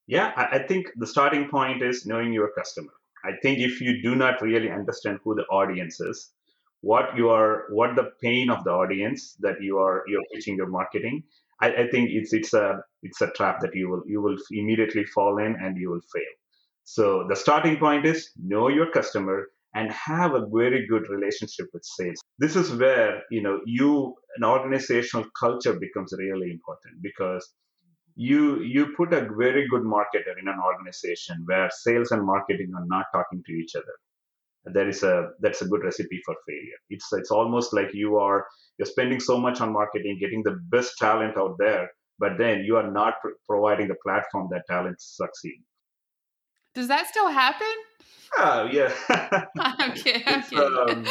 Yeah I, I think the starting point is knowing your customer. I think if you do not really understand who the audience is what you are what the pain of the audience that you are you're pitching your marketing I, I, think it's it's a it's a trap that you will you will immediately fall in and you will fail. So the starting point is know your customer and have a very good relationship with sales. This is where you know you an organizational culture becomes really important because you you put a very good marketer in an organization where sales and marketing are not talking to each other there is a that's a good recipe for failure. It's it's almost like you are you're spending so much on marketing getting the best talent out there but then you are not pr- providing the platform that talents succeed. Does that still happen Oh yeah. [LAUGHS] [LAUGHS] okay. it's, um,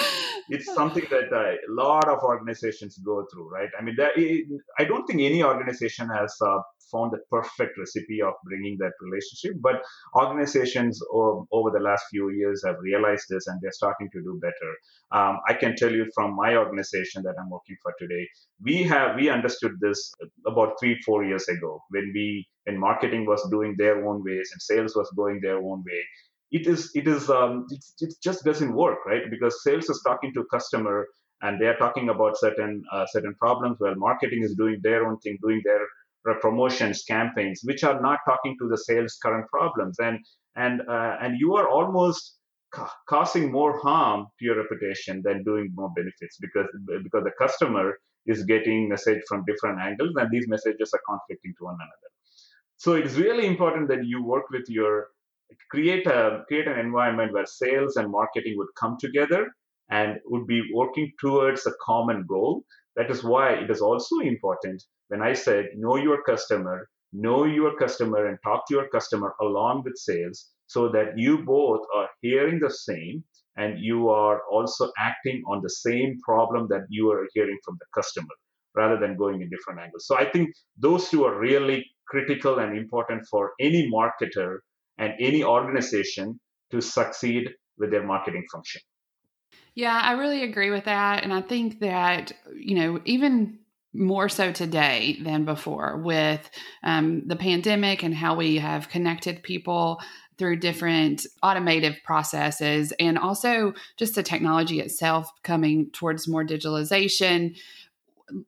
it's [LAUGHS] something that uh, a lot of organizations go through, right? I mean, that, I don't think any organization has uh, found the perfect recipe of bringing that relationship, but organizations over, over the last few years have realized this and they're starting to do better. Um, I can tell you from my organization that I'm working for today, we have we understood this about three four years ago when we when marketing was doing their own ways and sales was going their own way it is it is um, it, it just doesn't work right? Because sales is talking to a customer and they are talking about certain uh, certain problems. While marketing is doing their own thing doing their promotions campaigns which are not talking to the sales current problems. And and uh, and you are almost ca- causing more harm to your reputation than doing more benefits because because the customer is getting message from different angles and these messages are conflicting to one another. So it's really important that you work with your create a create an environment where sales and marketing would come together and would be working towards a common goal. That is why it is also important when i said know your customer know your customer and talk to your customer along with sales so that you both are hearing the same and you are also acting on the same problem that you are hearing from the customer rather than going in different angles so i think those two are really critical and important for any marketer and any organization to succeed with their marketing function. Yeah, I really agree with that. And I think that, you know, even more so today than before with um, the pandemic and how we have connected people through different automated processes and also just the technology itself coming towards more digitalization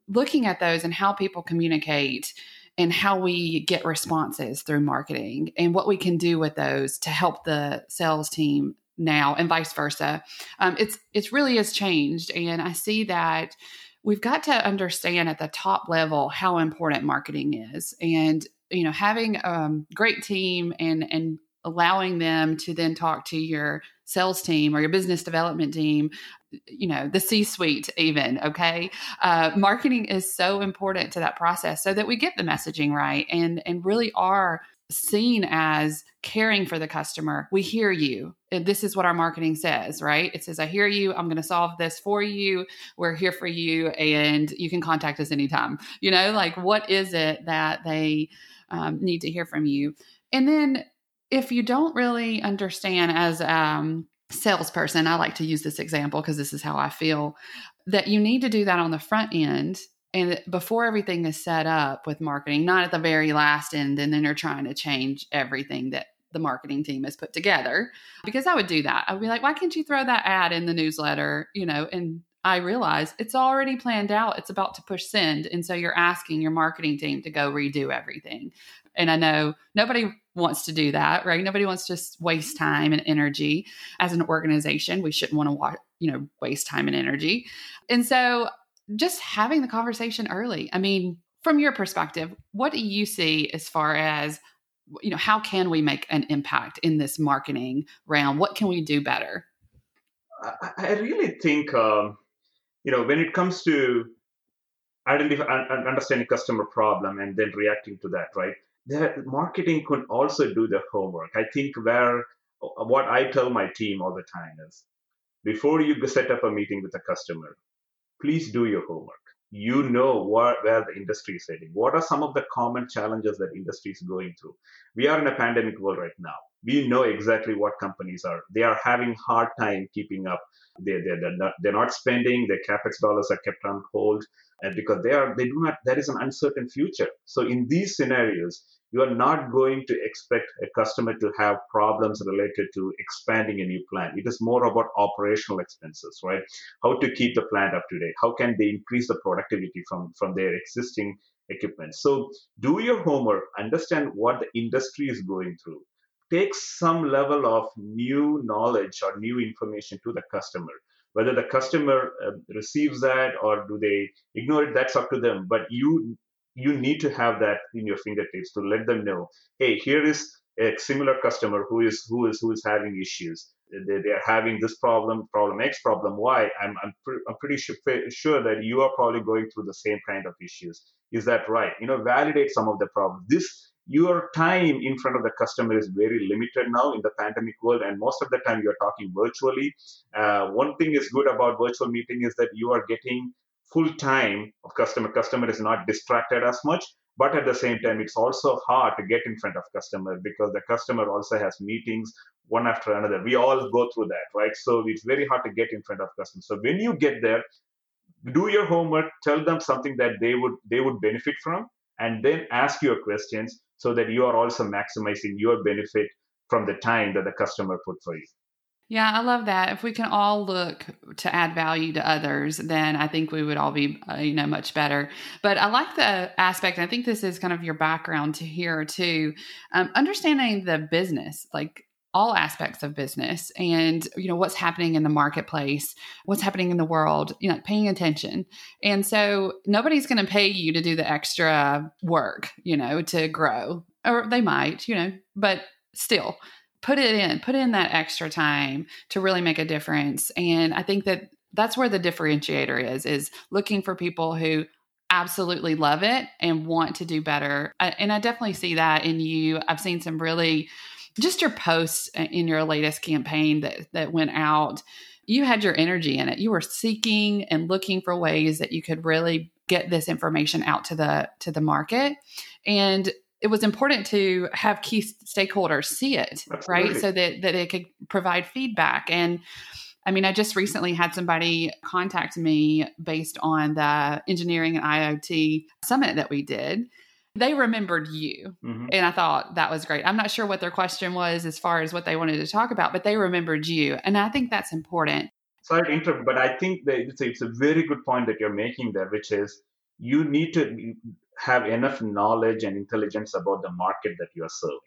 looking at those and how people communicate and how we get responses through marketing and what we can do with those to help the sales team now and vice versa. Um, it's it's really has changed, and I see that we've got to understand at the top level how important marketing is, and you know having a um, great team and and allowing them to then talk to your sales team or your business development team you know the c suite even okay? Uh, marketing is so important to that process so that we get the messaging right and and really are seen as caring for the customer. We hear you. This is what our marketing says right? It says i hear you. I'm going to solve this for you. We're here for you. And you can contact us anytime. You know like what is it that they um, need to hear from you? And then if you don't really understand as um, salesperson, I like to use this example because this is how I feel that you need to do that on the front end and before everything is set up with marketing, not at the very last end, and then you're trying to change everything that the marketing team has put together. Because I would do that. I would be like, why can't you throw that ad in the newsletter? You know, and I realize it's already planned out. It's about to push send. And so you're asking your marketing team to go redo everything. And I know nobody wants to do that, right? Nobody wants to waste time and energy. As an organization, we shouldn't want to wa- you know, waste time and energy. And so just having the conversation early. I mean, from your perspective, what do you see as far as you know, how can we make an impact in this marketing realm? What can we do better? I, I really think, um, you know, when it comes to identifying, and understanding customer problem and then reacting to that, right? The marketing could also do the homework. I think where uh, what I tell my team all the time is before you set up a meeting with a customer, please do your homework. you know where, where the industry is heading. What are some of the common challenges that industry is going through? We are in a pandemic world right now. We know exactly what companies are. They are having hard time keeping up. They, they, they're, not, they're not spending. Their capex dollars are kept on hold and because they are they do not there is an uncertain future. So in these scenarios, you are not going to expect a customer to have problems related to expanding a new plant. It is more about operational expenses, right? How to keep the plant up to date? How can they increase the productivity from, from their existing equipment? So do your homework, understand what the industry is going through. Take some level of new knowledge or new information to the customer. Whether the customer uh, receives that or do they ignore it, that's up to them. But you you need to have that in your fingertips to let them know hey here is a similar customer who is who is who is having issues. They, they are having this problem problem x problem y. I'm i'm, pre- I'm pretty sure, sure that you are probably going through the same kind of issues. Is that right? You know validate some of the problems. This your time in front of the customer is very limited now in the pandemic world and most of the time you're talking virtually. Uh, one thing is good about virtual meeting is that you are getting full time of customer. Customer is not distracted as much but at the same time it's also hard to get in front of customer because the customer also has meetings one after another. We all go through that right? So it's very hard to get in front of customers so when you get there do your homework tell them something that they would they would benefit from and then ask your questions so that you are also maximizing your benefit from the time that the customer put for you yeah, I love that. If we can all look to add value to others, then I think we would all be, uh, you know, much better. But I like the aspect. I think this is kind of your background to here too, um, understanding the business, like all aspects of business, and you know what's happening in the marketplace, what's happening in the world. You know, paying attention. And so nobody's going to pay you to do the extra work, you know, to grow, or they might, you know, but still put it in, put in that extra time to really make a difference. And I think that that's where the differentiator is, is looking for people who absolutely love it and want to do better. And I definitely see that in you. I've seen some really just your posts in your latest campaign that that went out. You had your energy in it. You were seeking and looking for ways that you could really get this information out to the to the market. And it was important to have key stakeholders see it, Absolutely. right? So that, that it could provide feedback. And I mean, I just recently had somebody contact me based on the engineering and IoT summit that we did. They remembered you. Mm-hmm. And I thought that was great. I'm not sure what their question was as far as what they wanted to talk about, but they remembered you. And I think that's important. Sorry to interrupt, but I think that it's a, it's a very good point that you're making there, which is you need to have enough knowledge and intelligence about the market that you are serving.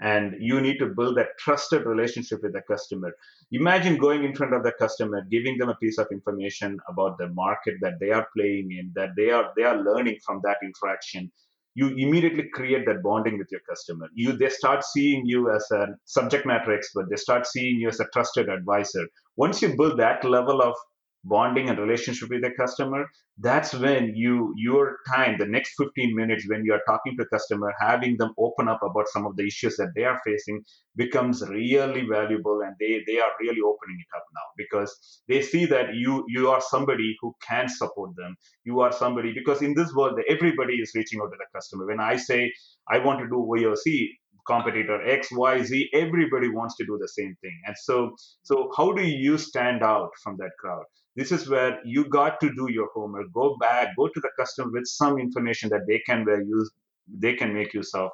And you need to build that trusted relationship with the customer. Imagine going in front of the customer, giving them a piece of information about the market that they are playing in, that they are they are learning from that interaction. You immediately create that bonding with your customer. You they start seeing you as a subject matter expert. They start seeing you as a trusted advisor. Once you build that level of bonding and relationship with the customer that's when you your time the next 15 minutes when you are talking to customer having them open up about some of the issues that they are facing becomes really valuable and they they are really opening it up now because they see that you you are somebody who can support them you are somebody because in this world everybody is reaching out to the customer when i say i want to do voc competitor X, Y, Z, everybody wants to do the same thing. And so, so how do you stand out from that crowd? This is where you got to do your homework. Go back, go to the customer with some information that they can use, they can make use of.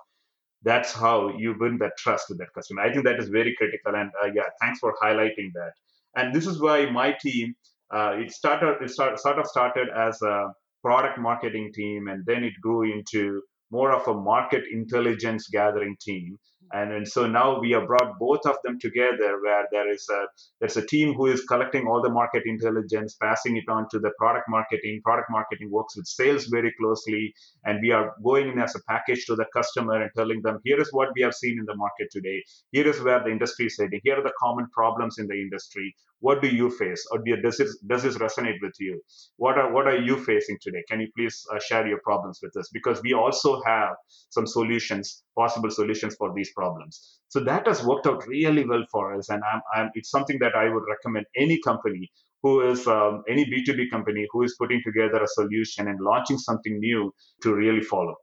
That's how you win that trust with that customer. I think that is very critical. And uh, yeah, thanks for highlighting that. And this is why my team, uh, it started, it start, sort of started as a product marketing team, and then it grew into more of a market intelligence gathering team and, and so now we have brought both of them together where there is a there's a team who is collecting all the market intelligence passing it on to the product marketing. Product marketing works with sales very closely and we are going in as a package to the customer and telling them here is what we have seen in the market today. Here is where the industry is heading. Here are the common problems in the industry what do you face? Or does this does this resonate with you? What are what are you facing today? Can you please uh, share your problems with us? Because we also have some solutions possible solutions for these problems. So that has worked out really well for us and I'm, I'm, it's something that i would recommend any company who is um, any B2B company who is putting together a solution and launching something new to really follow.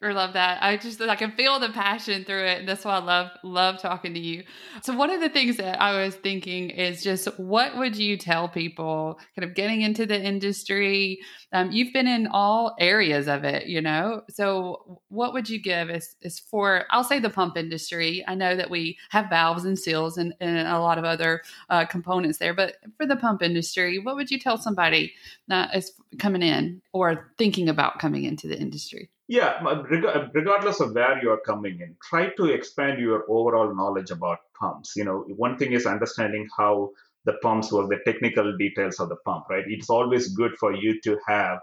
I love that. I just I can feel the passion through it. That's why I love love talking to you. So one of the things that I was thinking is just what would you tell people kind of getting into the industry? Um, you've been in all areas of it, you know. So what would you give is is for I'll say the pump industry. I know that we have valves and seals and, and a lot of other uh, components there, but for the pump industry, what would you tell somebody that is coming in or thinking about coming into the industry? Yeah, regardless of where you are coming in, try to expand your overall knowledge about pumps. You know, one thing is understanding how the pumps work, the technical details of the pump, right? It's always good for you to have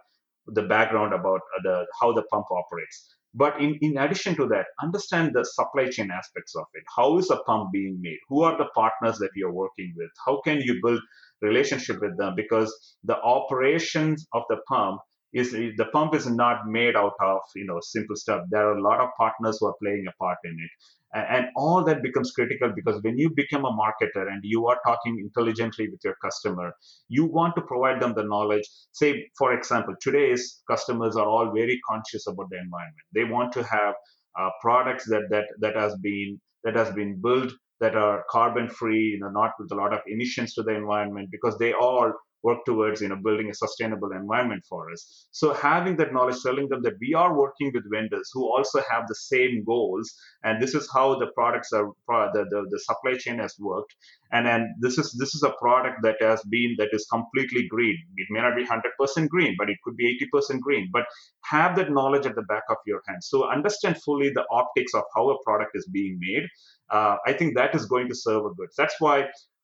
the background about the how the pump operates. But in, in addition to that, understand the supply chain aspects of it. How is a pump being made? Who are the partners that you're working with? How can you build relationship with them? Because the operations of the pump is the pump is not made out of you know simple stuff. There are a lot of partners who are playing a part in it. And all that becomes critical because when you become a marketer and you are talking intelligently with your customer you want to provide them the knowledge. Say for example today's customers are all very conscious about the environment. They want to have uh, products that that that has been that has been built that are carbon free you know not with a lot of emissions to the environment because they all work towards you know building a sustainable environment for us. So having that knowledge telling them that we are working with vendors who also have the same goals and this is how the products are the, the, the supply chain has worked. And then this is this is a product that has been that is completely green. It may not be 100% green but it could be 80% green. But have that knowledge at the back of your hand. So understand fully the optics of how a product is being made. Uh, i think that is going to serve a good. That's why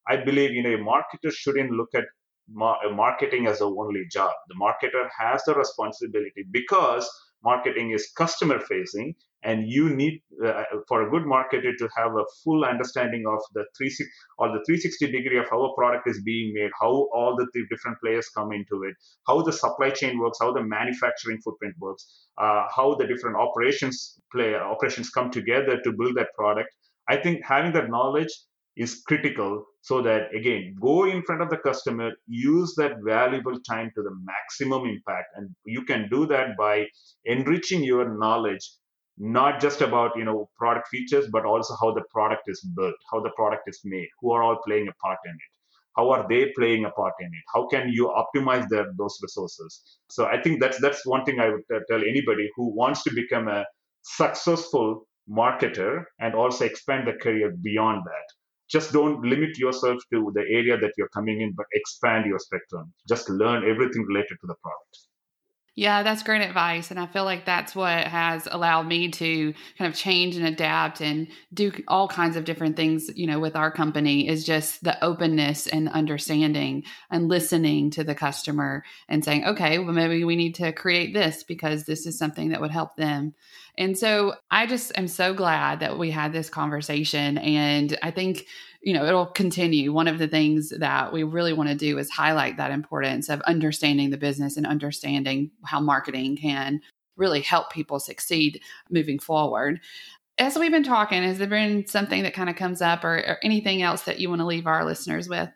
I believe you know a marketer shouldn't look at marketing as a only job. The marketer has the responsibility because marketing is customer facing and you need uh, for a good marketer to have a full understanding of the 360 or the 360 degree of how a product is being made how all the different players come into it how the supply chain works how the manufacturing footprint works uh, how the different operations play operations come together to build that product i think having that knowledge is critical so that again go in front of the customer use that valuable time to the maximum impact. And you can do that by enriching your knowledge not just about you know product features but also how the product is built how the product is made who are all playing a part in it how are they playing a part in it how can you optimize their, those resources. So i think that's that's one thing i would tell anybody who wants to become a successful marketer and also expand the career beyond that just don't limit yourself to the area that you're coming in, but expand your spectrum. Just learn everything related to the product. Yeah, that's great advice. And I feel like that's what has allowed me to kind of change and adapt and do all kinds of different things, you know, with our company is just the openness and understanding and listening to the customer and saying, okay, well, maybe we need to create this because this is something that would help them. And so I just am so glad that we had this conversation. And I think, you know, it'll continue. One of the things that we really want to do is highlight that importance of understanding the business and understanding how marketing can really help people succeed moving forward. As we've been talking, has there been something that kind of comes up or, or anything else that you want to leave our listeners with?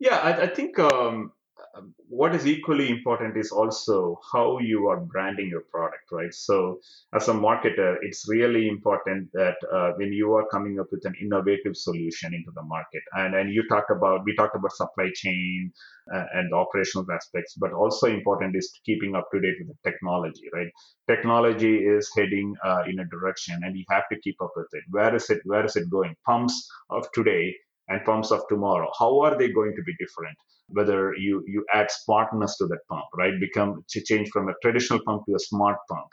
Yeah, I, I think um, what is equally important is also how you are branding your product, right? So, as a marketer, it's really important that uh, when you are coming up with an innovative solution into the market, and and you talked about we talked about supply chain uh, and operational aspects, but also important is keeping up to date with the technology, right? Technology is heading uh, in a direction, and you have to keep up with it. Where is it? Where is it going? Pumps of today and pumps of tomorrow. How are they going to be different? Whether you you add smartness to that pump right? Become to change from a traditional pump to a smart pump.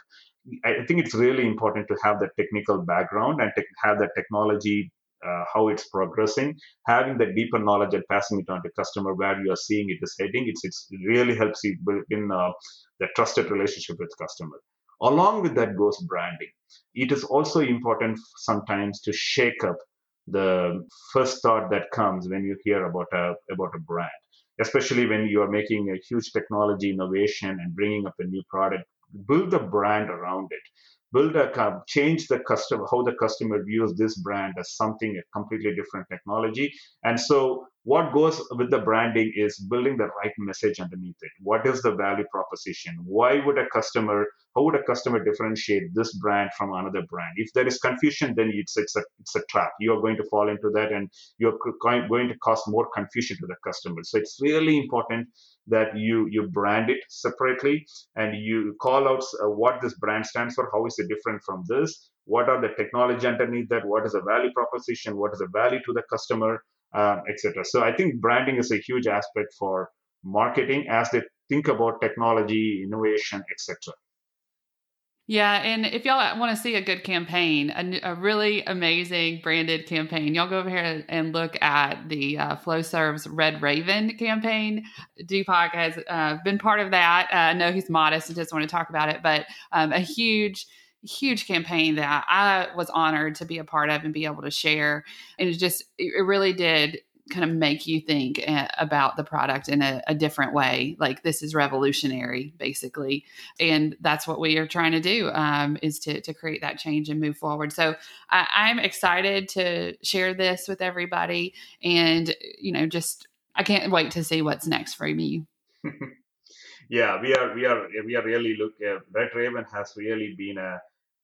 I think it's really important to have that technical background and have that technology uh, how it's progressing. Having that deeper knowledge and passing it on to customer where you are seeing it is heading it's, it's it really helps you build in uh, the trusted relationship with customer. Along with that goes branding. It is also important sometimes to shake up the first thought that comes when you hear about a about a brand especially when you are making a huge technology innovation and bringing up a new product build a brand around it. Build a change the customer how the customer views this brand as something a completely different technology. And so what goes with the branding is building the right message underneath it. What is the value proposition? Why would a customer how would a customer differentiate this brand from another brand? If there is confusion then it's it's a it's a trap. You are going to fall into that and you're going to cause more confusion to the customer. So it's really important that you you brand it separately and you call out uh, what this brand stands for how is it different from this? What are the technology underneath that? What is the value proposition? What is the value to the customer uh, etc so i think branding is a huge aspect for marketing as they think about technology innovation etc yeah, and if y'all want to see a good campaign, a, a, really amazing branded campaign, y'all go over here and look at the uh, Flowserve's Red Raven campaign. Deepak has uh, been part of that. Uh, I know he's modest and doesn't want to talk about it, but um, a huge huge campaign that I was honored to be a part of and be able to share. And it just, it really did kind of make you think eh, about the product in a, a, different way. Like this is revolutionary, basically, and that's what we are trying to do um, is to to create that change and move forward. So I, I'm excited to share this with everybody, and you know, just I can't wait to see what's next for me. [LAUGHS] yeah, we are we are we are really look. Uh, Red Raven has really been a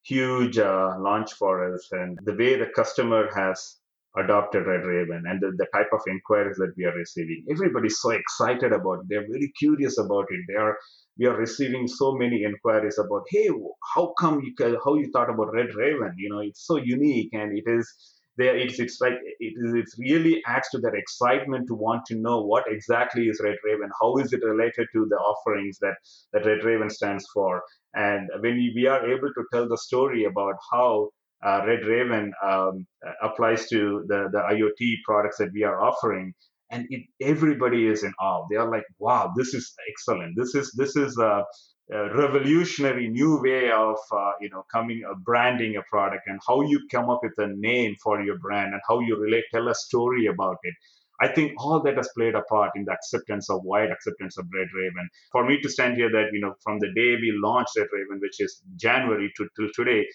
huge uh, launch for us, and the way the customer has adopted Red Raven and the, the type of inquiries that we are receiving. Everybody's so excited about it. They're very curious about it. They are we are receiving so many inquiries about, hey, how come you how you thought about Red Raven? You know, it's so unique and it is there. It's it's like it is it really adds to their excitement to want to know what exactly is Red Raven, how is it related to the offerings that that Red Raven stands for, and when we are able to tell the story about how uh, Red Raven um, applies to the, the IoT products that we are offering. And it, everybody is in awe. They are like, "Wow, this is excellent! This is this is a, a revolutionary new way of uh, you know coming uh, branding a product and how you come up with a name for your brand and how you relate, tell a story about it." I think all that has played a part in the acceptance of wide acceptance of Red Raven. For me to stand here that, you know, from the day we launched Red Raven, which is January to till today,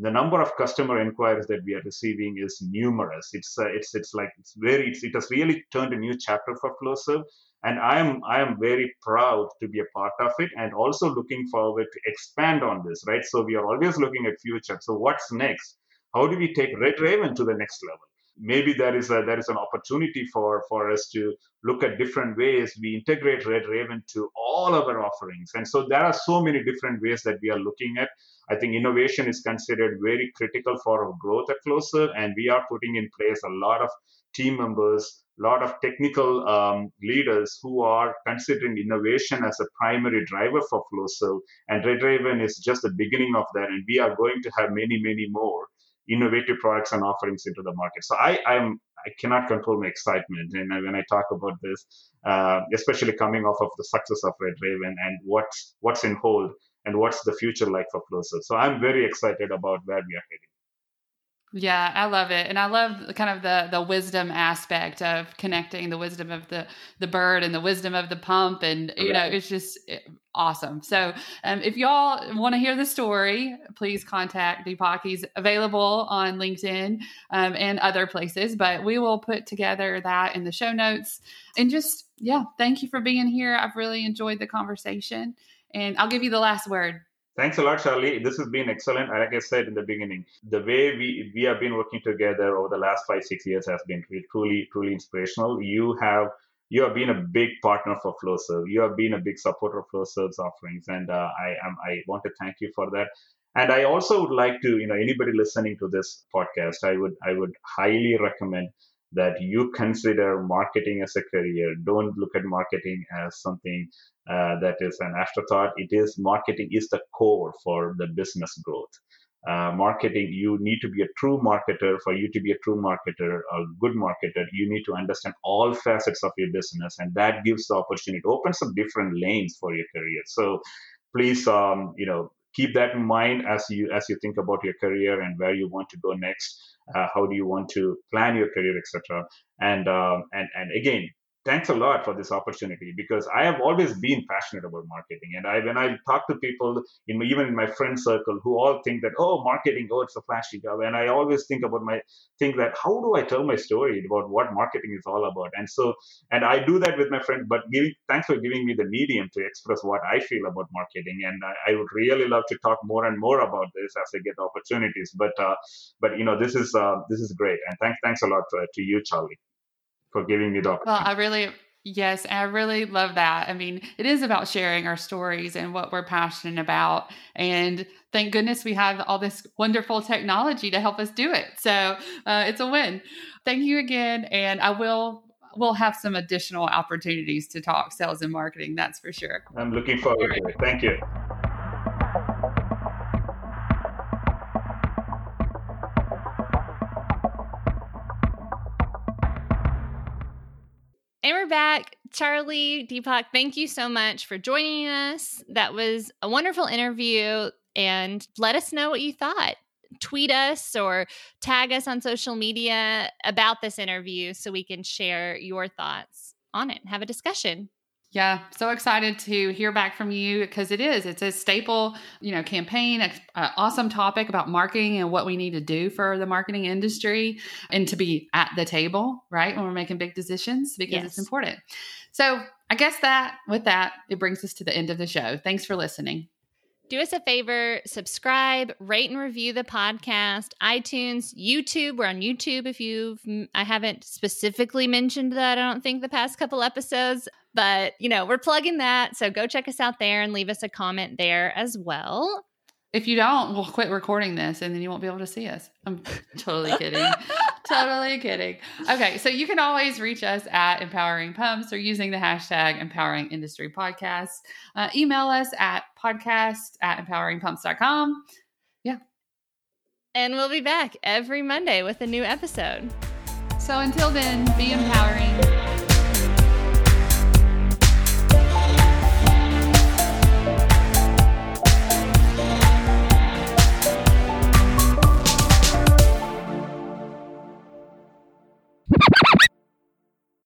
the number of customer inquiries that we are receiving is numerous. It's uh, it's it's like it's very it's, it has really turned a new chapter for Flowserve, and I am I am very proud to be a part of it, and also looking forward to expand on this. Right, so we are always looking at future. So what's next? How do we take Red Raven to the next level? Maybe there is a there is an opportunity for for us to look at different ways we integrate red raven to all of our offerings. And so there are so many different ways that we are looking at. I think innovation is considered very critical for our growth at Flowserve and we are putting in place a lot of team members a lot of technical um, leaders who are considering innovation as a primary driver for Flowserve and red raven is just the beginning of that and we are going to have many many more innovative products and offerings into the market. So I, I'm I cannot control my excitement and when I talk about this, uh, especially coming off of the success of Red Raven and what's what's in hold and what's the future like for Closer. So I'm very excited about where we are heading. Yeah, I love it, and I love kind of the the wisdom aspect of connecting the wisdom of the the bird and the wisdom of the pump, and you know, it's just eh, awesome. So, um, if y'all want to hear the story, please contact Deepak. He's available on LinkedIn um, and other places, but we will put together that in the show notes. And just yeah, thank you for being here. I've really enjoyed the conversation, and I'll give you the last word. Thanks a lot, Charlie. This has been excellent. Like I said in the beginning, the way we, we have been working together over the last five, six years has been truly, truly inspirational. You have you have been a big partner for Flowserve. You have been a big supporter of Flowserve's offerings, and uh, I am I want to thank you for that. And I also would like to, you know, anybody listening to this podcast, I would I would highly recommend that you consider marketing as a career. Don't look at marketing as something uh, that is an afterthought. It is marketing is the core for the business growth. Uh, marketing, you need to be a true marketer. For you to be a true marketer, a good marketer, you need to understand all facets of your business, and that gives the opportunity. It opens up different lanes for your career. So, please, um, you know, keep that in mind as you as you think about your career and where you want to go next. Uh, how do you want to plan your career, etc. And um, and and again, thanks a lot for this opportunity because I have always been passionate about marketing. And I, when I talk to people, in my, even in my friend circle, who all think that oh, marketing, oh, it's a flashy job, and I always think about my think that how do I tell my story about what marketing is all about? And so, and I do that with my friends. But thanks for giving me the medium to express what I feel about marketing. And I, I would really love to talk more and more about this as I get opportunities. But uh, but you know, this is uh, this is great. And thanks thanks a lot to, to you, Charlie for giving me the opportunity. Well, I really, yes, I really love that. I mean, it is about sharing our stories and what we're passionate about. And thank goodness we have all this wonderful technology to help us do it. So uh, it's a win. Thank you again. And I will. We'll have some additional opportunities to talk sales and marketing. That's for sure. I'm looking forward to it. Thank you. And we're back. Charlie, Deepak, thank you so much for joining us. That was a wonderful interview. And let us know what you thought. Tweet us or tag us on social media about this interview so we can share your thoughts on it, have a discussion. Yeah, so excited to hear back from you because it is. It's a staple, you know, campaign, an awesome topic about marketing and what we need to do for the marketing industry and to be at the table, right? When we're making big decisions because yes. it's important. So, I guess that with that, it brings us to the end of the show. Thanks for listening. Do us a favor, subscribe, rate and review the podcast, iTunes, YouTube. We're on YouTube if you've I haven't specifically mentioned that I don't think the past couple episodes. But, you know, we're plugging that. So go check us out there and leave us a comment there as well. If you don't, we'll quit recording this and then you won't be able to see us. I'm totally [LAUGHS] kidding. totally kidding. Okay, so you can always reach us at Empowering Pumps or using the hashtag Empowering Industry Podcast. Uh, email us at podcast at empoweringpumps.com. Yeah. And we'll be back every Monday with a new episode. So until then, be empowering.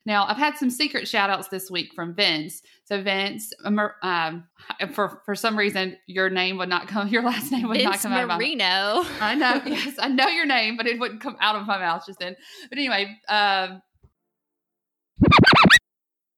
Now, I've had some secret shout outs this week from Vince. So, Vince, um, [LAUGHS] for for some reason, your name would not come, [LAUGHS] your last name would Vince not come Marino. out of my mouth. I know, [LAUGHS] yes, I know your name, but it wouldn't come out of my mouth just then. But anyway, um,